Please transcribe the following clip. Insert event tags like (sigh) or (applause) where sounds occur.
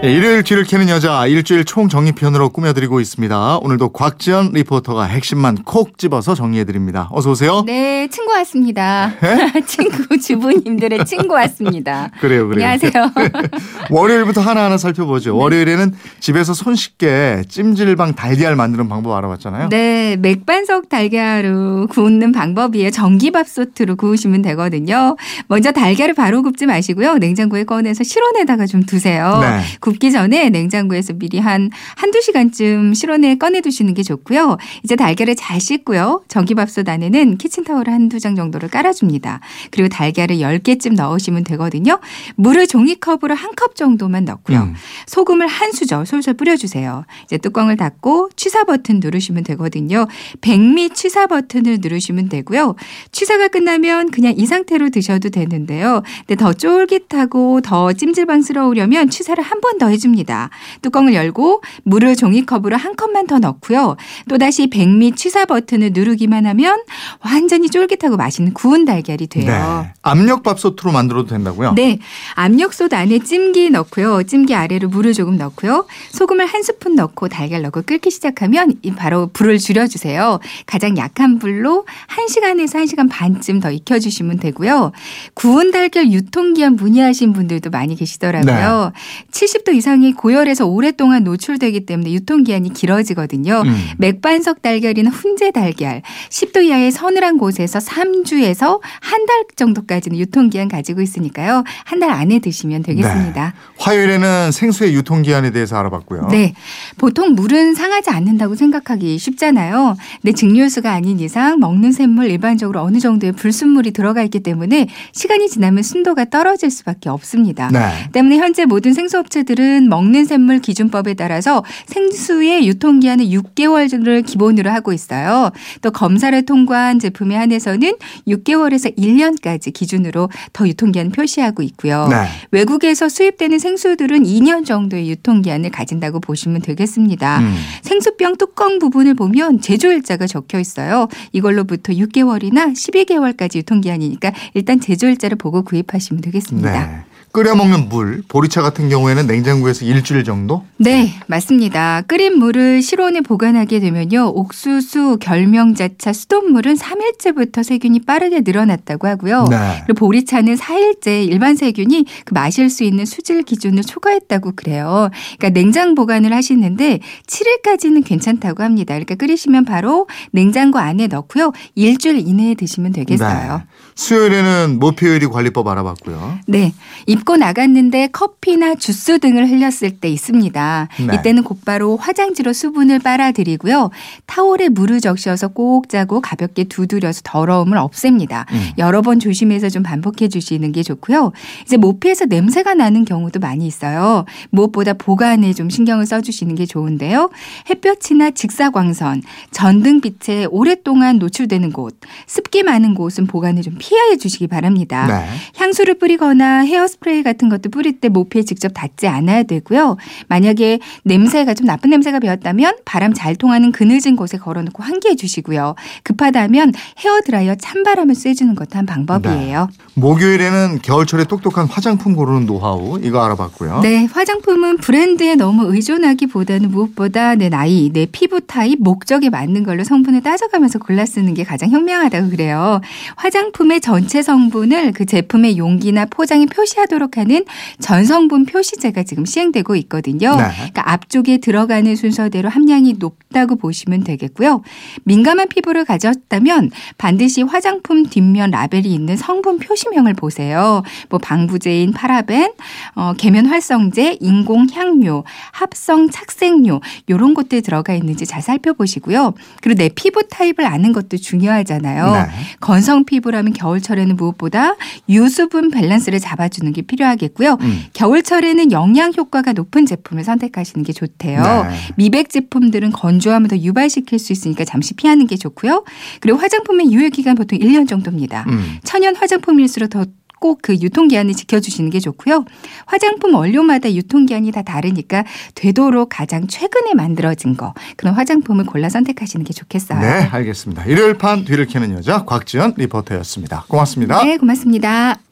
네, 일요일 뒤를 캐는 여자 일주일 총정리편으로 꾸며드리고 있습니다. 오늘도 곽지연 리포터가 핵심만 콕 집어서 정리해드립니다. 어서 오세요. 네, 친구 왔습니다. 네? (laughs) 친구 주부님들의 친구 왔습니다. 그래요, 그래요. 안녕하세요. (laughs) 월요일부터 하나하나 살펴보죠. 월요일에는 집에서 손쉽게 찜질방 달걀 만드는 방법 알아봤잖아요. 네, 맥반석 달걀로 구우는 방법이에요. 전기밥솥으로 구우시면 되거든요. 먼저 달걀을 바로 굽지 마시고요. 냉장고에 꺼내서 실온에다가 좀 두세요. 네. 굽기 전에 냉장고에서 미리 한 한두 시간쯤 실온에 꺼내 두시는 게 좋고요. 이제 달걀을 잘 씻고요. 전기밥솥 안에는 키친타올 한두 장 정도를 깔아줍니다. 그리고 달걀을 10개쯤 넣으시면 되거든요. 물을 종이컵으로 한 컵 정도만 넣고요. 음. 소금을 한 수저 솔솔 뿌려주세요. 이제 뚜껑을 닫고 취사 버튼 누르시면 되거든요. 백미 취사 버튼을 누르시면 되고요. 취사가 끝나면 그냥 이 상태로 드셔도 되는데요. 근데 더 쫄깃하고 더 찜질방스러우려면 취사를 한 번더 해줍니다. 뚜껑을 열고 물을 종이컵으로 한 컵만 더 넣고요. 또다시 백미 취사 버튼을 누르기만 하면 완전히 쫄깃하고 맛있는 구운 달걀이 돼요. 네. 압력밥솥으로 만들어도 된다고요? 네. 압력솥 안에 찜기 넣고요. 찜기 아래로 물을 조금 넣고요. 소금을 한 스푼 넣고 달걀 넣고 끓기 시작하면 이 바로 불을 줄여주세요. 가장 약한 불로 1시간에서 1시간 반쯤 더 익혀주시면 되고요. 구운 달걀 유통기한 문의하신 분들도 많이 계시더라고요. 70도 이상이 고열에서 오랫동안 노출되기 때문에 유통기한이 길어지거든요. 음. 맥반석 달걀이나 훈제 달걀 10도 이하의 서늘한 곳에서 3주에서 한 달 정도까지는 유통기한 가지고 있으니까요. 한 달 안에 드시면 되겠습니다. 화요일에는 생수의 유통기한에 대해서 알아봤고요. 네. 보통 물은 상하지 않는다고 생각하기 쉽잖아요. 근데 증류수가 아닌 이상 먹는 샘물 일반적으로 어느 정도의 불순물이 들어가 있기 때문에 시간이 지나면 순도가 떨어질 수밖에 없습니다. 네. 때문에 현재 모든 생수업체들은 먹는 샘물 기준법에 따라서 생수의 유통기한을 6개월을 기본으로 하고 있어요. 또 검사를 통과한 제품에 한해서는 6개월에서 1년까지 기준으로 더 유통기한 표시하고 있고요. 네. 외국에서 수입되는 생수들은 2년 정도의 유통기한을 가진다고 보시면 되겠습니다. 음. 생수병 뚜껑 부분을 보면 제조일자가 적혀 있어요. 이걸로부터 6개월이나 12개월까지 유통기한이니까 일단 제조일자를 보고 구입하시면 되겠습니다. 네. 끓여 먹는 물, 보리차 같은 경우에는 냉장고에서 일주일 정도? 네, 맞습니다. 끓인 물을 실온에 보관하게 되면요. 옥수수, 결명자차, 수돗물은 3일째부터 세균이 빠르게 늘어났다고 하고요. 네. 그리고 보리차는 4일째 일반 세균이 그 마실 수 있는 수질 기준을 초과했다고 그래요. 그러니까 냉장 보관을 하시는데 7일까지는 괜찮다고 합니다. 그러니까 끓이시면 바로 냉장고 안에 넣고요. 일주일 이내에 드시면 되겠어요. 네. 수요일에는 모피요리 관리법 알아봤고요. 네. 입고 나갔는데 커피나 주스 등을 흘렸을 때 있습니다. 네. 이때는 곧바로 화장지로 수분을 빨아들이고요. 타올에 물을 적셔서 꼭 짜고 가볍게 두드려서 더러움을 없앱니다. 음. 여러 번 조심해서 좀 반복해 주시는 게 좋고요. 이제 모피에서 냄새가 나는 경우도 많이 있어요. 무엇보다 보관에 좀 신경을 써주시는 게 좋은데요. 햇볕이나 직사광선, 전등빛에 오랫동안 노출되는 곳, 습기 많은 곳은 보관을 좀 피해 주시기 바랍니다. 네. 향수를 뿌리거나 헤어스프레이 같은 것도 뿌릴 때 모피에 직접 닿지 않아야 되고요. 만약에 냄새가 좀 나쁜 냄새가 배었다면 바람 잘 통하는 그늘진 곳에 걸어놓고 환기해 주시고요. 급하다면 헤어드라이어 찬바람을 쐬주는 것도 한 방법이에요. 목요일에는 겨울철에 똑똑한 화장품 고르는 노하우 이거 알아봤고요. 네, 화장품은 브랜드에 너무 의존하기보다는 무엇보다 내 나이, 내 피부 타입, 목적에 맞는 걸로 성분을 따져가면서 골라 쓰는 게 가장 현명하다고 그래요. 화장품의 전체 성분을 그 제품의 용기나 포장에 표시하도록 하는 전성분 표시제가 지금 시행되고 있거든요. 네. 그러니까 앞쪽에 들어가는 순서대로 함량이 높다고 보시면 되겠고요. 민감한 피부를 가졌다면 반드시 화장품 뒷면 라벨에 있는 성분 표시명을 보세요. 뭐 방부제인 파라벤, 어, 계면 활성제, 인공 향료, 합성 착색료 이런 것들 들어가 있는지 잘 살펴보시고요. 그리고 내 피부 타입을 아는 것도 중요하잖아요. 네. 건성 피부라면 겨울철에는 무엇보다 유수분 밸런스를 잡아주는 게 필요하겠고요. 음. 겨울철에는 영양 효과가 높은 제품을 선택하시는 게 좋대요. 네. 미백 제품들은 건조함을 더 유발시킬 수 있으니까 잠시 피하는 게 좋고요. 그리고 화장품의 유효 기간 보통 1년 정도입니다. 음. 천연 화장품일수록 더 꼭그 유통기한을 지켜주시는 게 좋고요. 화장품 원료마다 유통기한이 다 다르니까 되도록 가장 최근에 만들어진 거 그런 화장품을 골라 선택하시는 게 좋겠어요. 네, 알겠습니다. 일요일 판 뒤를 캐는 여자 곽지연 리포터였습니다. 고맙습니다. 네, 고맙습니다.